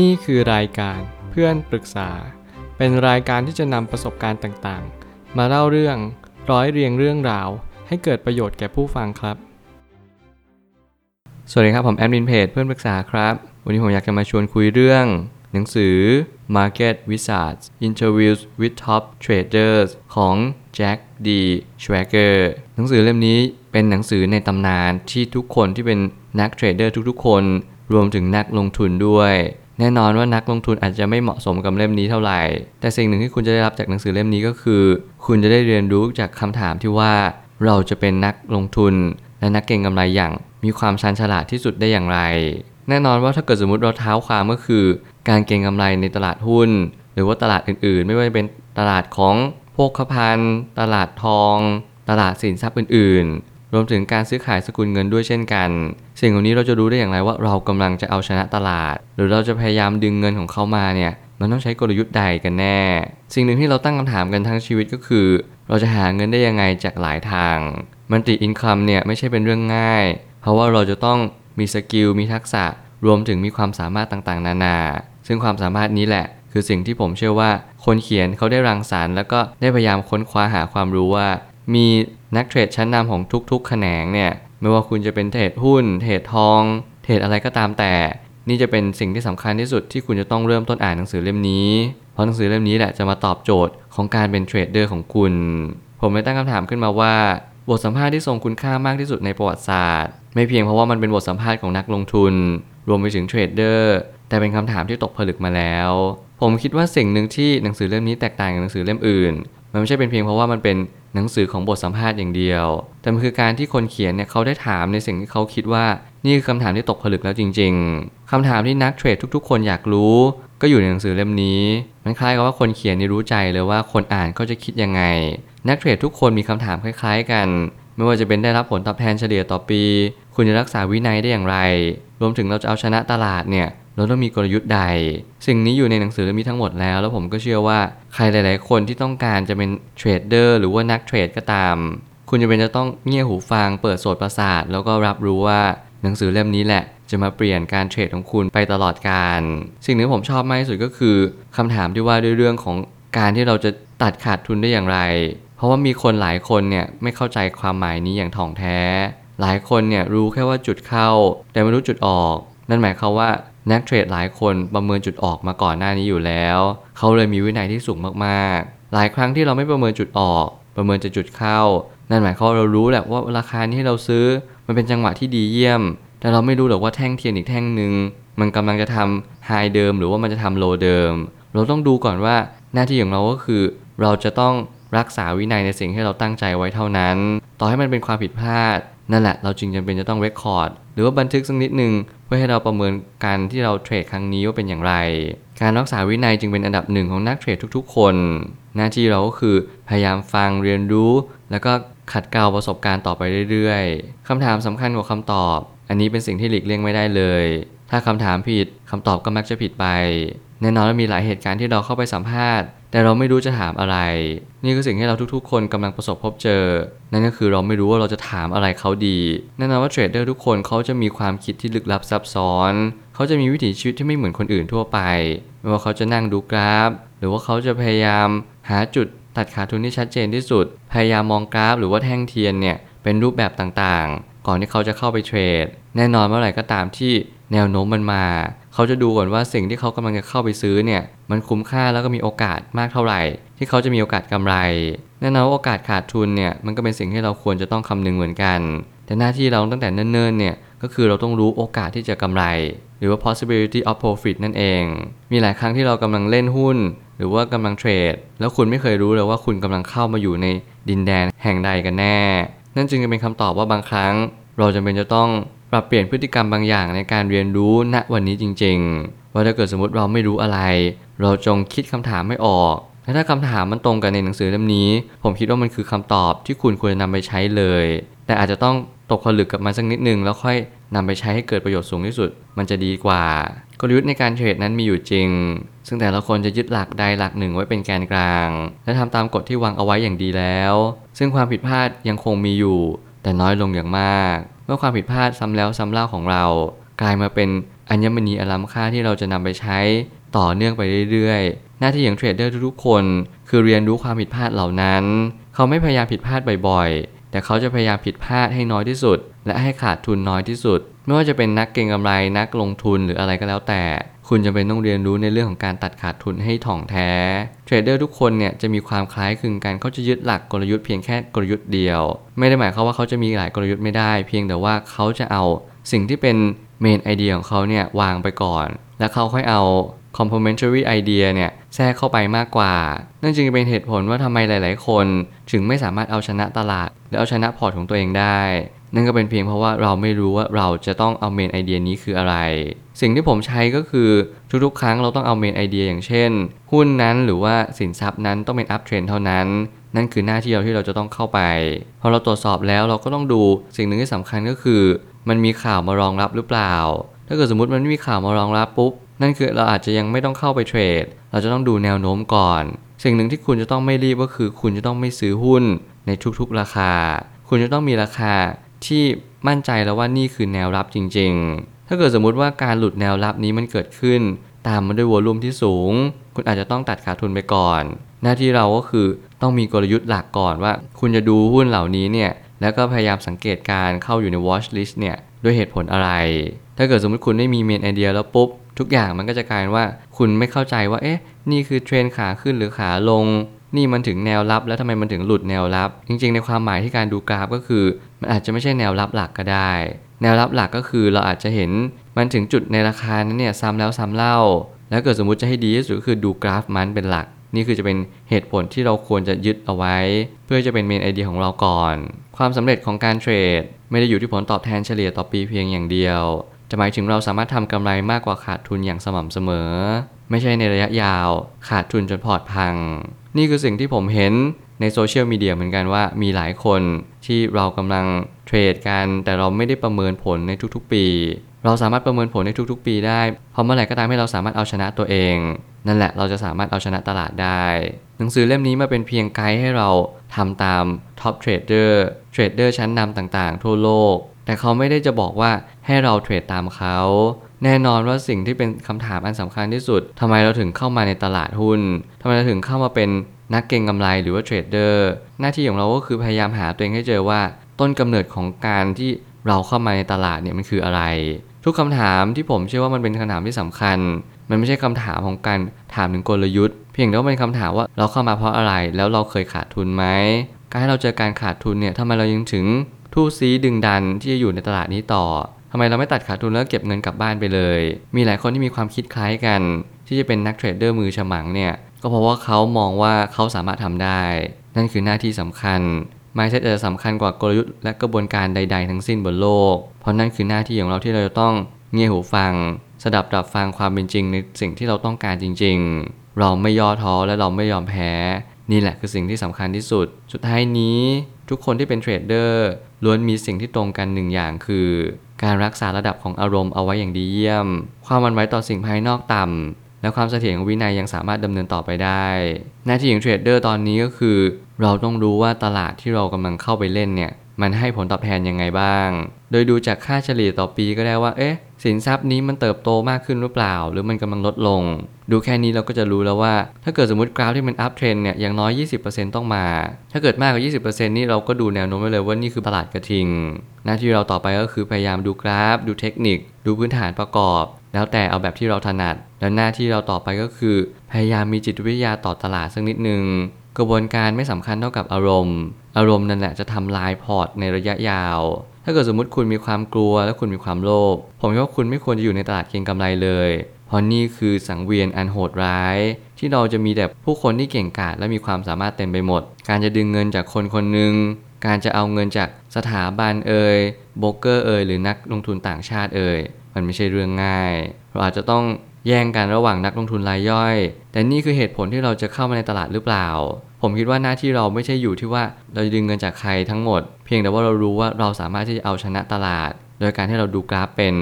นี่คือรายการเพื่อนปรึกษา เป็นรายการที่จะนำประสบการณ์ต่างๆ มาเล่าเรื่องร้อยเรียงเรื่องราว ให้เกิดประโยชน์แก่ผู้ฟังครับ สวัสดีครับผมแอดมินเพจเพื่อนปรึกษาครับ วันนี้ผมอยากจะมาชวนคุยเรื่อง หนังสือ Market Wizards Interviews with Top Traders ของ Jack D. Schwager หนังสือเล่มนี้เป็นหนังสือในตำนานที่ทุกคนที่เป็นนักเทรดเดอร์ทุกๆคน รวมถึงนักลงทุนด้วย แน่นอนว่านักลงทุนอาจจะไม่เหมาะสมกับเล่มนี้เท่าไหร่ แต่สิ่งหนึ่งที่คุณจะได้รับจากหนังสือเล่มนี้ก็คือ คุณจะได้เรียนรู้จากคำถามที่ว่า เราจะเป็นนักลงทุน และนักเก็งกำไรอย่าง มีความชันฉลาดที่สุดได้อย่างไร แน่นอนว่าถ้าเกิดสมมติเราเท้าความก็คือ การเก็งกำไรในตลาดหุ้น หรือว่าตลาดอื่นๆ ไม่ว่าจะเป็นตลาดของโภคภัณฑ์ ตลาดทอง ตลาดสินทรัพย์อื่น ๆ รวมถึงการซื้อขายสกุลเงินด้วยเช่นกัน สิ่งเหล่านี้เราจะรู้ได้อย่างไรว่าเรากำลังจะเอาชนะตลาด หรือเราจะพยายามดึงเงินของเขามาเนี่ยมันต้องใช้กลยุทธ์ใดกันแน่ สิ่งหนึ่งที่เราตั้งคำถามกันทั้งชีวิตก็คือ เราจะหาเงินได้ยังไงจากหลายทาง multi income เนี่ยไม่ใช่เป็นเรื่องง่าย เพราะว่าเราจะต้องมี skill มีทักษะรวมถึงมีความสามารถต่างๆ นานา ซึ่งความสามารถนี้แหละ คือสิ่งที่ผมเชื่อว่าคนเขียนเขาได้รังสรรค์แล้วก็ได้พยายามค้นคว้าหาความรู้ว่า มีนักเทรดชั้นนำของทุกๆ แขนงเนี่ย ไม่ว่าคุณจะเป็นเทรดหุ้น เทรดทอง เทรดอะไรก็ตามแต่ นี่จะเป็นสิ่งที่สำคัญที่สุดที่คุณจะต้องเริ่มต้นอ่านหนังสือเล่มนี้ เพราะหนังสือเล่มนี้แหละจะมาตอบโจทย์ของการเป็นเทรดเดอร์ของคุณ ผมเลยตั้งคำถามขึ้นมาว่า บทสัมภาษณ์ที่ทรงคุณค่ามากที่สุดในประวัติศาสตร์ ไม่เพียงเพราะว่ามันเป็นบทสัมภาษณ์ของนักลงทุน รวมไปถึงเทรดเดอร์แต่เป็นคำถามที่ตกผลึกมาแล้ว ผมคิดว่าสิ่งหนึ่งที่หนังสือเล่มนี้แตกต่างจากหนังสือเล่มอื่น มันไม่ใช่เป็นเพียงเพราะว่ามันเป็นหนังสือของบทสัมภาษณ์อย่างเดียว แต่มันคือการที่คนเขียนเนี่ยเขาได้ถามในสิ่งที่เขาคิดว่า นี่คือคำถามที่ตกผลึกแล้วจริง ๆ คำถามที่นักเทรดทุก ๆ คนอยากรู้ ก็อยู่ในหนังสือเล่มนี้ มันคล้ายกับว่าคนเขียนนี่รู้ใจเลยว่าคนอ่านเขาจะคิดยังไง นักเทรดทุกคนมีคำถามคล้าย ๆ กัน ไม่ว่าจะเป็นได้รับผลตอบแทนเฉลี่ยต่อปี คุณจะรักษาวินัยได้อย่างไร รวมถึงเราจะเอาชนะตลาดเนี่ย เราต้องมีกลยุทธ์ใด สิ่งนี้อยู่ในหนังสือเล่มนี้ทั้งหมดแล้ว แล้วผมก็เชื่อว่าใครหลาย ๆ คนที่ต้องการจะเป็นเทรดเดอร์หรือว่านักเทรดก็ตาม คุณจะเป็นจะต้องเงี่ยหูฟัง เปิดโสตประสาท แล้วก็รับรู้ว่าหนังสือเล่มนี้แหละ จะมาเปลี่ยนการเทรดของคุณไปตลอดการ สิ่งหนึ่งที่ผมชอบมากที่สุดก็คือคำถามที่ว่าด้วยเรื่องของการที่เราจะตัดขาดทุนได้อย่างไร เพราะว่ามีคนหลายคนเนี่ยไม่เข้าใจความหมายนี้อย่างถ่องแท้ หลายคนเนี่ยรู้แค่ว่าจุดเข้า แต่ไม่รู้จุดออก นั่นหมายความว่า นักเทรดหลายคนประเมินจุดออกมาก่อนหน้านี้อยู่แล้ว เขาเลยมีวินัยที่สูงมากๆ หลายครั้งที่เราไม่ประเมินจุดออก ประเมินจะจุดเข้า นั่นหมายความว่าเรารู้แหละว่าราคาที่เราซื้อมันเป็นจังหวะที่ดีเยี่ยม แต่เราไม่รู้หรอกว่าแท่งเทียนอีกแท่งหนึ่งมันกำลังจะทำไฮเดิมหรือว่ามันจะทำโลเดิม เราต้องดูก่อนว่าหน้าที่ของเราก็คือ เราจะต้องรักษาวินัยในสิ่งที่เราตั้งใจไว้เท่านั้น ต่อให้มันเป็นความผิดพลาด นั่นแหละเราจึงจำเป็นจะต้องเรคคอร์ดหรือว่าบันทึกสักนิดหนึ่งเพื่อให้เราประเมินการที่เราเทรดครั้งนี้ว่าเป็นอย่างไร การรักษาวินัยจึงเป็นอันดับหนึ่งของนักเทรดทุกๆ คน หน้าที่เราก็คือพยายามฟังเรียนรู้ แล้วก็ขัดเกลาประสบการณ์ต่อไปเรื่อยๆคำถามสำคัญกว่าคำตอบ อันนี้เป็นสิ่งที่หลีกเลี่ยงไม่ได้เลย ถ้าคำถามผิดคำตอบก็มักจะผิดไป แน่นอนว่ามีหลายเหตุการณ์ที่เราเข้าไปสัมภาษณ์ แต่เราไม่รู้จะถามอะไร นี่คือสิ่งที่เราทุกๆ คนกำลังประสบพบเจอ นั่นก็คือเราไม่รู้ว่าเราจะถามอะไรเขาดีแน่นอนว่าเทรดเดอร์ทุกคนเขาจะมีความคิดที่ลึกลับซับซ้อน เขาจะมีวิถีชีวิตที่ไม่เหมือนคนอื่นทั่วไป ไม่ว่าเขาจะนั่งดูกราฟ หรือว่าเขาจะพยายามหาจุดตัดขาดทุนที่ชัดเจนที่สุด พยายามมองกราฟ หรือว่าแท่งเทียนเนี่ยเป็นรูปแบบต่างๆ ก่อนที่เขาจะเข้าไปเทรด แน่นอนเมื่อไหร่ก็ตามที่แนวโน้มมันมา เขาจะดูก่อนว่าสิ่งที่เขากำลังจะเข้าไปซื้อเนี่ยมันคุ้มค่าแล้วก็มีโอกาสมากเท่าไหร่ ที่เขาจะมีโอกาสกำไรแน่นอนว่าโอกาสขาดทุนเนี่ยมันก็เป็นสิ่งที่เราควรจะต้องคำนึงเหมือนกัน แต่หน้าที่เราตั้งแต่เนิ่นๆเนี่ยก็คือเราต้องรู้โอกาสที่จะกำไร หรือว่า possibility of profit นั่นเอง มีหลายครั้งที่เรากำลังเล่นหุ้น หรือว่ากำลังเทรด แล้วคุณไม่เคยรู้เลยว่าคุณกำลังเข้ามาอยู่ในดินแดนแห่งใดกันแน่ นั่นจึงจะเป็นคำตอบว่าบางครั้ง เราจำเป็นจะต้อง ปรับเปลี่ยนพฤติกรรมบางอย่างในการเรียนรู้ณวันนี้จริง ๆ ว่าถ้าเกิดสมมติเราไม่รู้อะไร เราจงคิดคำถามไม่ออกและถ้าคำถามมันตรงกันในหนังสือเล่มนี้ ผมคิดว่ามันคือคำตอบที่คุณควรจะนำไปใช้เลย แต่อาจจะต้องตกผลึกกับมันสักนิดนึงแล้วค่อยนำไปใช้ให้เกิดประโยชน์สูงที่สุด มันจะดีกว่า กลยุทธ์ในการเทรดนั้นมีอยู่จริง ซึ่งแต่ละคนจะยึดหลักใดหลักหนึ่งไว้เป็นแกนกลาง และทำตามกฎที่วางเอาไว้อย่างดีแล้ว ซึ่งความผิดพลาดยังคงมีอยู่ แต่น้อยลงอย่างมาก เมื่อความผิดพลาดซ้ำแล้วซ้ำเล่าของเรา กลายมาเป็นอัญมณีอันล้ำค่าที่เราจะนำไปใช้ต่อเนื่องไปเรื่อยๆ หน้าที่ของเทรดเดอร์ทุกๆคน คือเรียนรู้ความผิดพลาดเหล่านั้น เขาไม่พยายามผิดพลาดบ่อยๆ แต่เขาจะพยายามผิดพลาดให้น้อยที่สุด และให้ขาดทุนน้อยที่สุด ไม่ว่าจะเป็นนักเก็งกำไรนักลงทุนหรืออะไรก็แล้วแต่ คุณจะเป็นต้องเรียนรู้ในเรื่องของการตัดขาดทุนให้ถ่องแท้ เทรดเดอร์ทุกคนเนี่ยจะมีความคล้ายคลึงกันเขาจะยึดหลักกลยุทธ์เพียงแค่กลยุทธ์เดียว ไม่ได้หมายความว่าเขาจะมีหลายกลยุทธ์ไม่ได้ เพียงแต่ว่าเขาจะเอาสิ่งที่เป็น main idea ของเขาเนี่ยวางไปก่อน แล้วเขาค่อยเอา complementary idea เนี่ยแทรกเข้าไปมากกว่า นั่นจึงเป็นเหตุผลว่าทำไมหลาย ๆ คนถึงไม่สามารถเอาชนะตลาดหรือเอาชนะพอร์ตของตัวเองได้ นั่นก็เป็นเพียงเพราะว่าเราไม่รู้ว่าเราจะต้องเอา main idea นี้คืออะไรสิ่งที่ผมใช้ก็คือทุกๆ ครั้งเราต้องเอา main idea อย่างเช่น หุ้นนั้นหรือว่าสินทรัพย์นั้นต้องเป็น uptrend เท่านั้น นั่นคือหน้าที่เราที่เราจะต้องเข้าไป พอเราตรวจสอบแล้วเราก็ต้องดูสิ่งหนึ่งที่สำคัญก็คือ มันมีข่าวมารองรับหรือเปล่า ถ้าเกิดสมมติมันไม่มีข่าวมารองรับปุ๊บนั่นคือเราอาจจะยังไม่ต้องเข้าไปเทรด เราจะต้องดูแนวโน้มก่อน สิ่งหนึ่งที่คุณจะต้องไม่รีบก็คือ คุณจะต้องไม่ซื้อหุ้นในทุกๆ ราคา คุณจะต้องมีราคาที่มั่นใจแล้วว่านี่คือแนวรับจริง ๆ ถ้าเกิดสมมุติว่าการหลุดแนวรับนี้มันเกิดขึ้น ตามมาด้วยวอลุ่มที่สูง คุณอาจจะต้องตัดขาดทุนไปก่อน หน้าที่เราก็คือต้องมีกลยุทธ์หลักก่อนว่า คุณจะดูหุ้นเหล่านี้เนี่ยแล้วก็พยายามสังเกตการเข้าอยู่ใน watch list เนี่ยด้วยเหตุผลอะไร ถ้าเกิดสมมติคุณไม่มีเมนไอเดียแล้วปุ๊บ ทุกอย่างมันก็จะกลายว่าคุณไม่เข้าใจว่าเอ๊ะนี่คือเทรนขาขึ้นหรือขาลง นี่มันถึงแนวรับแล้วทำไมมันถึงหลุดแนวรับ จริงๆ ในความหมายที่การดูกราฟก็คือ มันอาจจะไม่ใช่แนวรับหลักก็ได้ แนวรับหลักก็คือเราอาจจะเห็นมันถึงจุดในราคานั้นเนี่ยซ้ำแล้วซ้ำเล่า แล้วเกิดสมมุติจะให้ดีที่สุดก็คือดูกราฟมันเป็นหลัก นี่คือจะเป็นเหตุผลที่เราควรจะยึดเอาไว้ เพื่อจะเป็นเมนไอเดียของเราก่อน ความสำเร็จของการเทรด ไม่ได้อยู่ที่ผลตอบแทนเฉลี่ยต่อปีเพียงอย่างเดียว จะหมายถึงเราสามารถทำกำไรมากกว่าขาดทุนอย่างสม่ำเสมอ ไม่ใช่ในระยะยาว ขาดทุนจนพอร์ตพัง นี่คือสิ่งที่ผมเห็น ในโซเชียลมีเดียเหมือนกันว่ามีหลายคนที่เรากำลังเทรดกัน แต่เราไม่ได้ประเมินผลในทุกๆ ปี เราสามารถประเมินผลในทุกๆ ปีได้เพราะเมื่อไหร่ก็ตามให้เราสามารถเอาชนะตัวเอง นั่นแหละเราจะสามารถเอาชนะตลาดได้ หนังสือเล่มนี้มาเป็นเพียงไกด์ให้เราทำตาม top trader เทรดเดอร์ชั้นนำต่างๆ ทั่วโลก แต่เขาไม่ได้จะบอกว่าให้เราเทรดตามเขาแน่นอนว่าสิ่งที่เป็นคำถามอันสำคัญที่สุดทำไมเราถึงเข้ามาในตลาดหุ้นทำไมเราถึงเข้ามาเป็น นักเก็งกำไรหรือว่าเทรดเดอร์หน้าที่ของเราก็คือพยายามหาตัวเองให้เจอว่า ต้นกำเนิดของการที่เราเข้ามาในตลาดเนี่ยมันคืออะไร ทุกคำถามที่ผมเชื่อว่ามันเป็นคำถามที่สำคัญ มันไม่ใช่คำถามของการถามถึงกลยุทธ์ เพียงแต่ว่าเป็นคำถามว่าเราเข้ามาเพราะอะไร แล้วเราเคยขาดทุนไหมการให้เราเจอการขาดทุนเนี่ยทำไมเรายังถึงทู่ซีดึงดันที่จะอยู่ในตลาดนี้ต่อทำไมเราไม่ตัดขาดทุนแล้วเก็บเงินกลับบ้านไปเลย มีหลายคนที่มีความคิดคล้ายกัน ที่จะเป็นนักเทรดเดอร์มือฉมังเนี่ย ก็เพราะว่าเขามองว่าเขาสามารถทำได้ นั่นคือหน้าที่สำคัญไม่ใช่จะสำคัญกว่ากลยุทธ์และกระบวนการใด ๆ ทั้งสิ้นบนโลก เพราะนั่นคือหน้าที่ของเราที่เราจะต้องเงี่ยหูฟัง สดับตรับฟังความเป็นจริงในสิ่งที่เราต้องการจริง ๆ เราไม่ย่อท้อและเราไม่ยอมแพ้ นี่แหละคือสิ่งที่สำคัญที่สุด สุดท้ายนี้ทุกคนที่เป็นเทรดเดอร์ล้วนมีสิ่งที่ตรงกันหนึ่งอย่างคือ การรักษาระดับของอารมณ์เอาไว้อย่างดีเยี่ยม ความหวั่นไหวต่อสิ่งภายนอกต่ำ และความเสถียรของวินัยยังสามารถดำเนินต่อไปได้ หน้าที่ของเทรดเดอร์ตอนนี้ก็คือ เราต้องรู้ว่าตลาดที่เรากำลังเข้าไปเล่นเนี่ยมันให้ผลตอบแทนยังไงบ้าง โดยดูจากค่าเฉลี่ยต่อปีก็ได้ว่า เอ๊ะ สินทรัพย์นี้มันเติบโตมากขึ้นหรือเปล่า หรือมันกำลังลดลง ดูแค่นี้เราก็จะรู้แล้วว่า ถ้าเกิดสมมติกราฟที่มัน uptrend เนี่ย อย่างน้อย 20%ต้องมา ถ้าเกิดมากกว่า 20%นี่เราก็ดูแนวโน้มไว้เลยว่านี่คือตลาดกระทิง หน้าที่เราต่อไปก็คือพยายามดูกราฟ ดูเทคนิค ดูพื้นฐานประกอบ แล้วแต่เอาแบบที่เราถนัด แล้วหน้าที่เราต่อไปก็คือ พยายามมีจิตวิทยาต่อตลาดสักนิดนึง กระบวนการไม่สำคัญเท่ากับอารมณ์ อารมณ์นั่นแหละจะทำลายพอร์ตในระยะยาว ถ้าเกิดสมมติคุณมีความกลัวและคุณมีความโลภ ผมคิดว่าคุณไม่ควรจะอยู่ในตลาดเก็งกำไรเลย เพราะนี่คือสังเวียนอันโหดร้าย ที่เราจะมีแต่ผู้คนที่เก่งกาจและมีความสามารถเต็มไปหมด การจะดึงเงินจากคนคนหนึ่งการจะเอาเงินจากสถาบันเอ่ยโบรกเกอร์เอ่ยหรือนักลงทุนต่างชาติเอ่ย มันไม่ใช่เรื่องง่าย เราอาจจะต้องแย่งกันระหว่างนักลงทุนรายย่อย แต่นี่คือเหตุผลที่เราจะเข้ามาในตลาดหรือเปล่า ผมคิดว่าหน้าที่เราไม่ใช่อยู่ที่ว่าเราจะดึงเงินจากใครทั้งหมด เพียงแต่ว่าเรารู้ว่าเราสามารถที่จะเอาชนะตลาด โดยการที่เราดูกราฟเป็น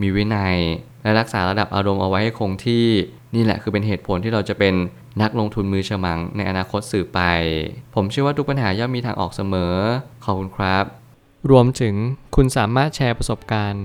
มีวินัย และรักษาระดับอารมณ์เอาไว้ให้คงที่ นี่แหละคือเป็นเหตุผลที่เราจะเป็นนักลงทุนมือฉมังในอนาคตสืบไป ผมเชื่อว่าทุกปัญหาย่อมมีทางออกเสมอ ขอบคุณครับ รวมถึงคุณสามารถแชร์ประสบการณ์